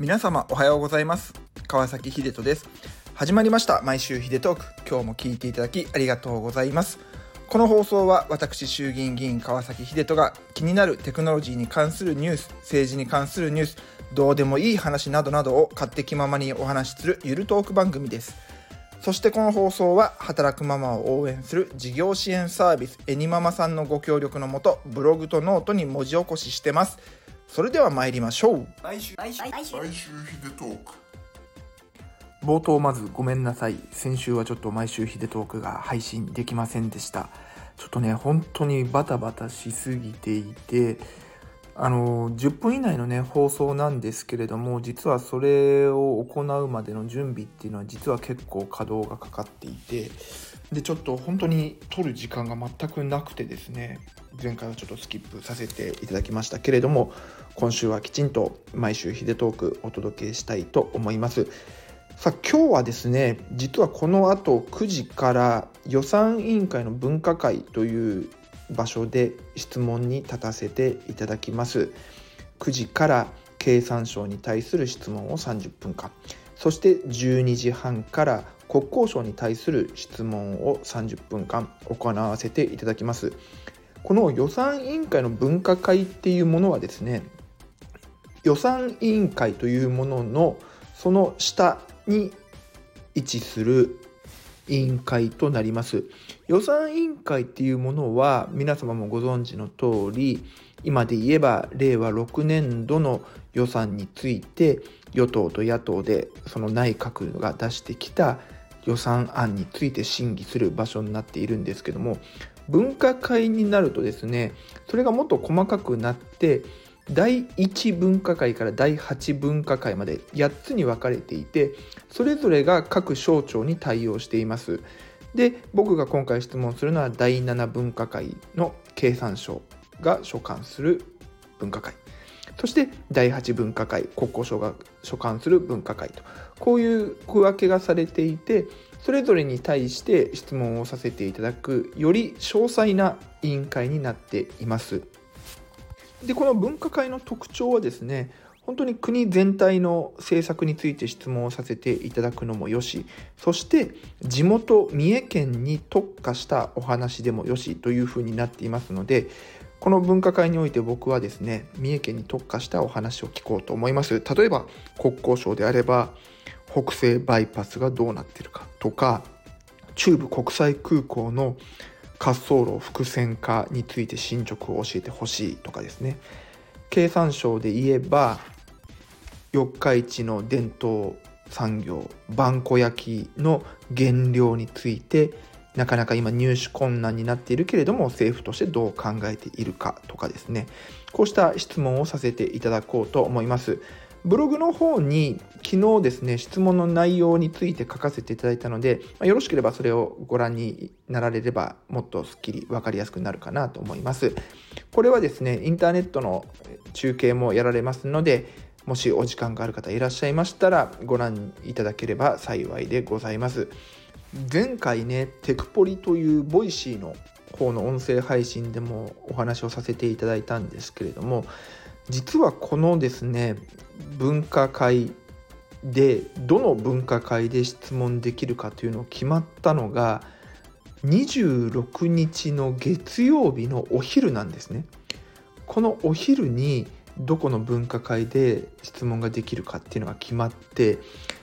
皆様おはようございます。川崎秀人です。始まりました。毎週秀トーク。今日も聞いていただきありがとうございます。この放送は私衆議院議員川崎秀人が気になるテクノロジーに関するニュース政治に関するニュースどうでもいい話などなどを勝手気ままにお話しするゆるトーク番組です。そしてこの放送は働くママを応援する事業支援サービスエニママさんのご協力のもとブログとノートに文字起こししてます。それでは参りましょう。毎週。毎週毎週毎週ヒデトーク。冒頭まずごめんなさい。先週はちょっと毎週ヒデトークが配信できませんでした。ちょっとね本当にバタバタしすぎていてあの10分以内のね放送なんですけれども実はそれを行うまでの準備っていうのは実は結構稼働がかかっていてでちょっと本当に撮る時間が全くなくてですね前回はちょっとスキップさせていただきましたけれども今週はきちんと毎週ヒデトークお届けしたいと思います。さあ今日はですね実はこの後9時から予算委員会の分科会という場所で質問に立たせていただきます。9時から経産省に対する質問を30分間。そして12時半から国交省に対する質問を30分間行わせていただきます。この予算委員会の分科会っていうものはですね予算委員会というもののその下に位置する委員会となります。予算委員会っていうものは皆様もご存知の通り今で言えば令和6年度の予算について与党と野党でその内閣が出してきた予算案について審議する場所になっているんですけども分科会になるとですねそれがもっと細かくなって第1分科会から第8分科会まで8つに分かれていてそれぞれが各省庁に対応しています。で僕が今回質問するのは第7分科会の経産省が所管する分科会。そして第8分科会国交省が所管する分科会と。こういう区分けがされていてそれぞれに対して質問をさせていただくより詳細な委員会になっています。でこの分科会の特徴はですね本当に国全体の政策について質問をさせていただくのもよしそして地元三重県に特化したお話でもよしというふうになっていますのでこの分科会において僕はですね三重県に特化したお話を聞こうと思います。例えば国交省であれば北西バイパスがどうなってるかとか中部国際空港の滑走路複線化について進捗を教えてほしいとかですね。経産省で言えば四日市の伝統産業萬古焼の原料についてなかなか今入手困難になっているけれども政府としてどう考えているかとかですね。こうした質問をさせていただこうと思います。ブログの方に昨日ですね質問の内容について書かせていただいたので、まあ、よろしければそれをご覧になられればもっとすっきり分かりやすくなるかなと思います。これはですねインターネットの中継もやられますのでもしお時間がある方いらっしゃいましたらご覧いただければ幸いでございます。前回ねテクポリというボイシーの方の音声配信でもお話をさせていただいたんですけれども実はこのですね分科会でどの分科会で質問できるかというのを決まったのが26日の月曜日のお昼なんですね。このお昼にどこの分科会で質問ができるかっていうのが決まって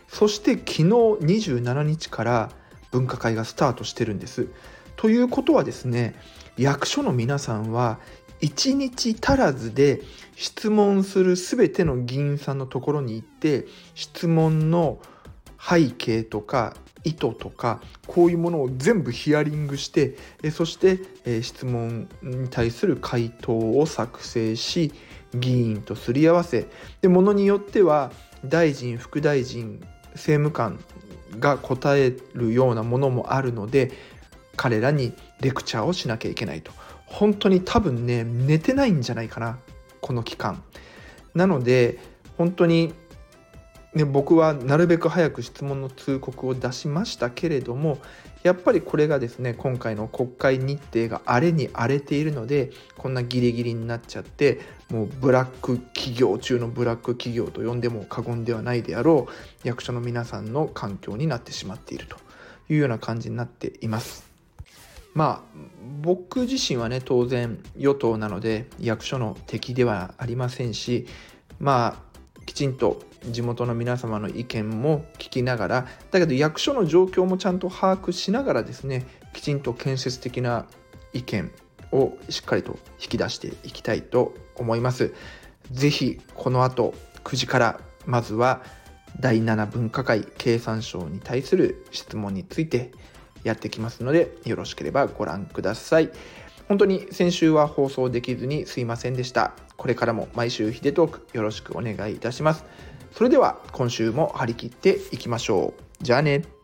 そして昨日27日から分科会がスタートしてるんです。ということはですね役所の皆さんは1日足らずで質問する全ての議員さんのところに行って質問の背景とか意図とかこういうものを全部ヒアリングしてそして質問に対する回答を作成し議員とすり合わせでものによっては大臣副大臣政務官が答えるようなものもあるので彼らにレクチャーをしなきゃいけないと。本当に多分ね寝てないんじゃないかなこの期間。なので本当にね、僕はなるべく早く質問の通告を出しましたけれどもやっぱりこれがですね今回の国会日程が荒れに荒れているのでこんなギリギリになっちゃってもうブラック企業中のブラック企業と呼んでも過言ではないであろう役所の皆さんの環境になってしまっているというような感じになっています。まあ僕自身はね当然与党なので役所の敵ではありませんしまあきちんと地元の皆様の意見も聞きながらだけど役所の状況もちゃんと把握しながらですねきちんと建設的な意見をしっかりと引き出していきたいと思います。ぜひこの後9時からまずは第7分科会経産省に対する質問についてやってきますので、よろしければご覧ください。本当に先週は放送できずにすいませんでした。これからも毎週ヒデトークよろしくお願いいたします。それでは今週も張り切っていきましょう。じゃあね。